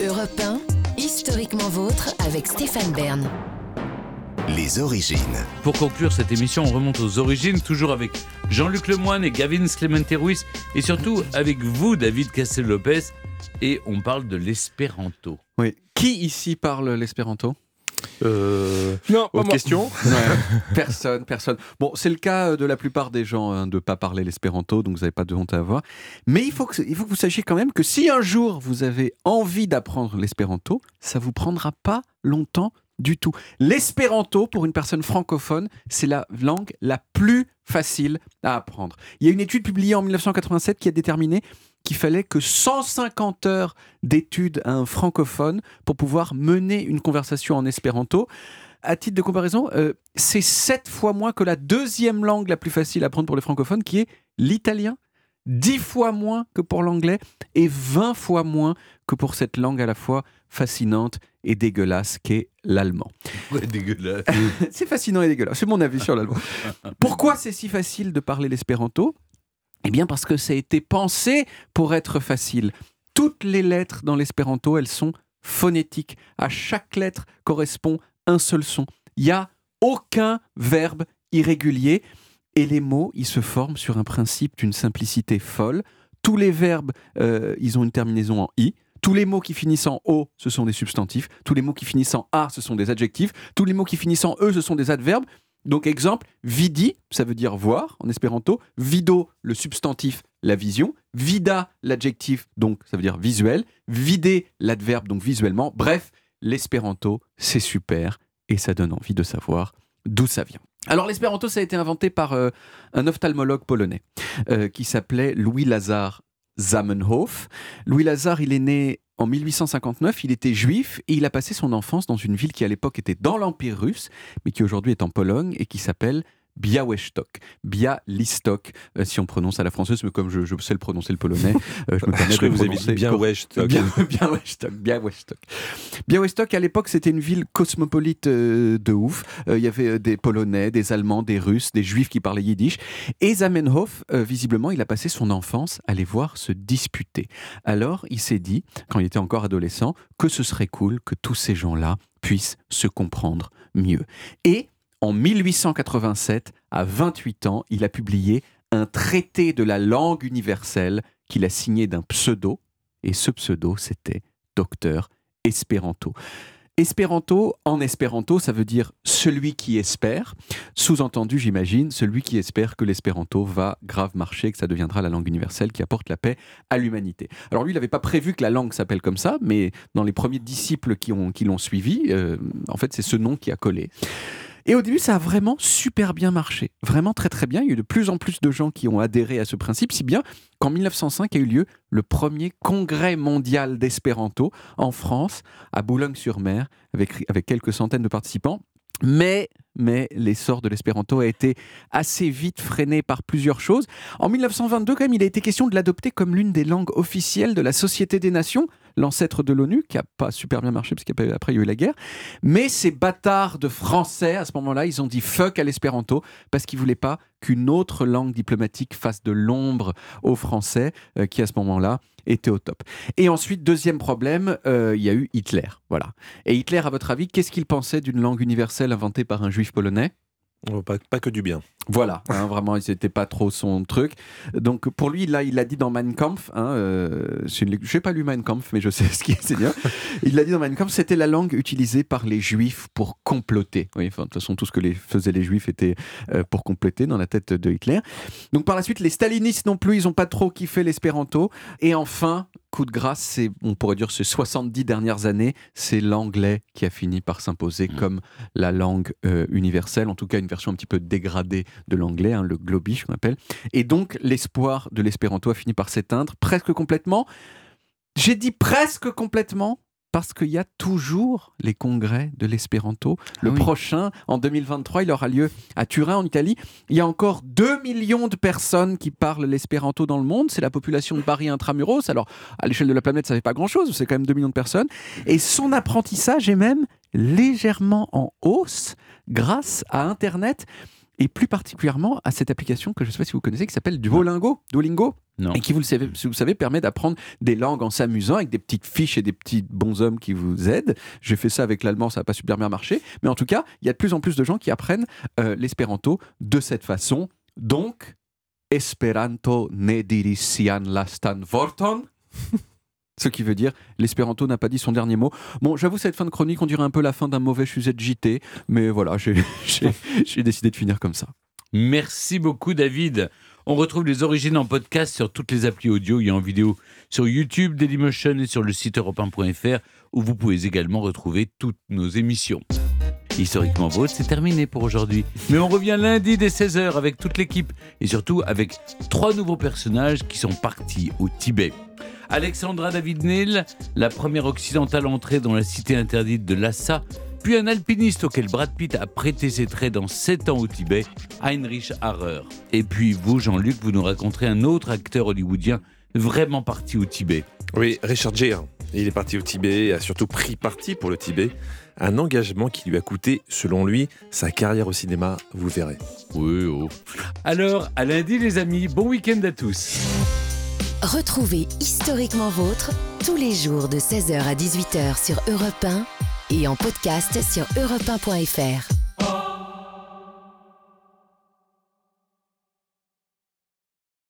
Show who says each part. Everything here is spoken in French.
Speaker 1: Europe 1, historiquement vôtre avec Stéphane Bern.
Speaker 2: Les origines.
Speaker 3: Pour conclure cette émission, on remonte aux origines, toujours avec Jean-Luc Lemoine et Gavin Clemente Ruiz, et surtout avec vous, David Castel-Lopez, et on parle de l'espéranto.
Speaker 4: Oui. Qui ici parle l'espéranto?
Speaker 5: Euh,
Speaker 6: Non, pas
Speaker 5: autre question?
Speaker 4: Personne, personne. Bon, c'est le cas de la plupart des gens hein, de ne pas parler l'espéranto, donc vous n'avez pas de honte à avoir. Mais il faut, que, il faut que vous sachiez quand même que si un jour vous avez envie d'apprendre l'espéranto, ça vous prendra pas longtemps du tout. L'espéranto, pour une personne francophone, c'est la langue la plus facile à apprendre. Il y a une étude publiée en 1987 qui a déterminé qu'il fallait que 150 heures d'études à un francophone pour pouvoir mener une conversation en espéranto. À titre de comparaison, euh, c'est sept fois moins que la deuxième langue la plus facile à apprendre pour les francophones, qui est l'italien. 10 fois moins que pour l'anglais et 20 fois moins que pour cette langue à la fois fascinante et dégueulasse qu'est l'allemand.
Speaker 3: Ouais, dégueulasse.
Speaker 4: C'est fascinant et dégueulasse, c'est mon avis sur l'allemand. Pourquoi c'est si facile de parler l'espéranto? Eh bien parce que ça a été pensé pour être facile. Toutes les lettres dans l'espéranto, elles sont phonétiques. À chaque lettre correspond un seul son. Il n'y a aucun verbe irrégulier. Et les mots, ils se forment sur un principe d'une simplicité folle. Tous les verbes, euh, ils ont une terminaison en i. Tous les mots qui finissent en o, ce sont des substantifs. Tous les mots qui finissent en a, ce sont des adjectifs. Tous les mots qui finissent en e, ce sont des adverbes. Donc exemple, vidi, ça veut dire voir en espéranto. Vido, le substantif, la vision. Vida, l'adjectif, donc ça veut dire visuel. Vider, l'adverbe, donc visuellement. Bref, l'espéranto, c'est super et ça donne envie de savoir d'où ça vient. Alors l'espéranto, ça a été inventé par euh, un ophtalmologue polonais euh, qui s'appelait Louis Lazare Zamenhof. Louis Lazare, il est né en 1859, il était juif et il a passé son enfance dans une ville qui à l'époque était dans l'Empire russe, mais qui aujourd'hui est en Pologne et qui s'appelle Białystok, Białystok, euh, si on prononce à la française, mais comme je, je sais le prononcer le polonais, euh, je me permets
Speaker 5: Je
Speaker 4: de
Speaker 5: vous avez dit
Speaker 4: Białystok, Białystok. Białystok, à l'époque, c'était une ville cosmopolite euh, de ouf. Il y avait des Polonais, des Allemands, des Russes, des Juifs qui parlaient yiddish. Et Zamenhof, visiblement, il a passé son enfance à les voir se disputer. Alors, il s'est dit, quand il était encore adolescent, que ce serait cool que tous ces gens-là puissent se comprendre mieux. Et en 1887, à 28 ans, il a publié un traité de la langue universelle qu'il a signé d'un pseudo, et ce pseudo, c'était Docteur Espéranto. Espéranto, en espéranto, ça veut dire celui qui espère. Sous-entendu, j'imagine, celui qui espère que l'espéranto va grave marcher, que ça deviendra la langue universelle qui apporte la paix à l'humanité. Alors lui, il n'avait pas prévu que la langue s'appelle comme ça, mais dans les premiers disciples qui ont- qui l'ont suivi, euh, en fait, c'est ce nom qui a collé. Et au début, ça a vraiment super bien marché. Vraiment très très bien. Il y a eu de plus en plus de gens qui ont adhéré à ce principe, si bien qu'en 1905 a eu lieu le premier congrès mondial d'espéranto en France, à Boulogne-sur-Mer, avec, avec quelques centaines de participants. Mais, mais l'essor de l'espéranto a été assez vite freiné par plusieurs choses. En 1922, quand même, il a été question de l'adopter comme l'une des langues officielles de la Société des Nations, l'ancêtre de l'ONU, qui n'a pas super bien marché parce qu'après il y a eu la guerre. Mais ces bâtards de français, à ce moment-là, ils ont dit fuck à l'espéranto parce qu'ils voulaient pas qu'une autre langue diplomatique fasse de l'ombre aux Français, euh, qui à ce moment-là étaient au top. Et ensuite, deuxième problème, euh, il y a eu Hitler. Voilà. Et Hitler, à votre avis, qu'est-ce qu'il pensait d'une langue universelle inventée par un juif polonais
Speaker 5: Oh, Pas, pas que du bien.
Speaker 4: voilà, hein, vraiment, c'était pas trop son truc. Donc pour lui, là, il l'a dit dans Mein Kampf. Hein, euh. Je n'ai pas lu Mein Kampf, mais je sais ce qui est Seigneur. Il l'a dit dans Mein Kampf, c'était la langue utilisée par les Juifs pour comploter. Oui, enfin, de toute façon, tout ce que les, faisaient les Juifs était euh, pour compléter dans la tête de Hitler. Donc par la suite, les stalinistes non plus, ils n'ont pas trop kiffé l'espéranto. Et enfin, coup de grâce, c'est, on pourrait dire ces 70 dernières années, c'est l'anglais qui a fini par s'imposer comme la langue euh, universelle, en tout cas une version un petit peu dégradée de l'anglais, hein, le globish qu'on appelle. Et donc l'espoir de l'espéranto a fini par s'éteindre presque complètement. J'ai dit presque complètement parce qu'il y a toujours les congrès de l'espéranto. Le
Speaker 3: Ah oui.
Speaker 4: prochain, en 2023, il aura lieu à Turin, en Italie. Il y a encore 2 millions de personnes qui parlent l'espéranto dans le monde. C'est la population de Paris intramuros. Alors, à l'échelle de la planète, ça fait pas grand-chose. C'est quand même 2 millions de personnes. Et son apprentissage est même légèrement en hausse grâce à Internet. Et plus particulièrement à cette application que je ne sais pas si vous connaissez qui s'appelle Duolingo. Duolingo
Speaker 3: Non.
Speaker 4: et qui, vous le savez, vous savez, permet d'apprendre des langues en s'amusant avec des petites fiches et des petits bonshommes qui vous aident. J'ai fait ça avec l'allemand, ça n'a pas super bien marché. Mais en tout cas, il y a de plus en plus de gens qui apprennent euh, l'espéranto de cette façon. Donc, Esperanto ne dirician lastan vorton. Ce qui veut dire l'espéranto n'a pas dit son dernier mot. Bon, j'avoue, cette fin de chronique, on dirait un peu la fin d'un mauvais de JT, mais voilà, j'ai décidé de finir comme ça.
Speaker 3: Merci beaucoup, David. On retrouve les origines en podcast sur toutes les applis audio et en vidéo sur YouTube, Dailymotion et sur le site europe où vous pouvez également retrouver toutes nos émissions. Historiquement Vôtre, c'est terminé pour aujourd'hui. Mais on revient lundi dès 16h avec toute l'équipe et surtout avec trois nouveaux personnages qui sont partis au Tibet. Alexandra David Neil, la première occidentale entrée dans la cité interdite de Lhasa, puis un alpiniste auquel Brad Pitt a prêté ses traits dans 7 ans au Tibet, Heinrich Harrer. Et puis vous, Jean-Luc, vous nous raconterez un autre acteur hollywoodien vraiment parti au Tibet.
Speaker 5: Oui, Richard Gere. Il est parti au Tibet et a surtout pris parti pour le Tibet. Un engagement qui lui a coûté, selon lui, sa carrière au cinéma, vous le verrez.
Speaker 3: Oui, oh. Alors, à lundi les amis, bon week-end à tous.
Speaker 1: Retrouvez Historiquement Vôtre tous les jours de 16h à 18h sur Europe 1 et en podcast sur europe1.fr.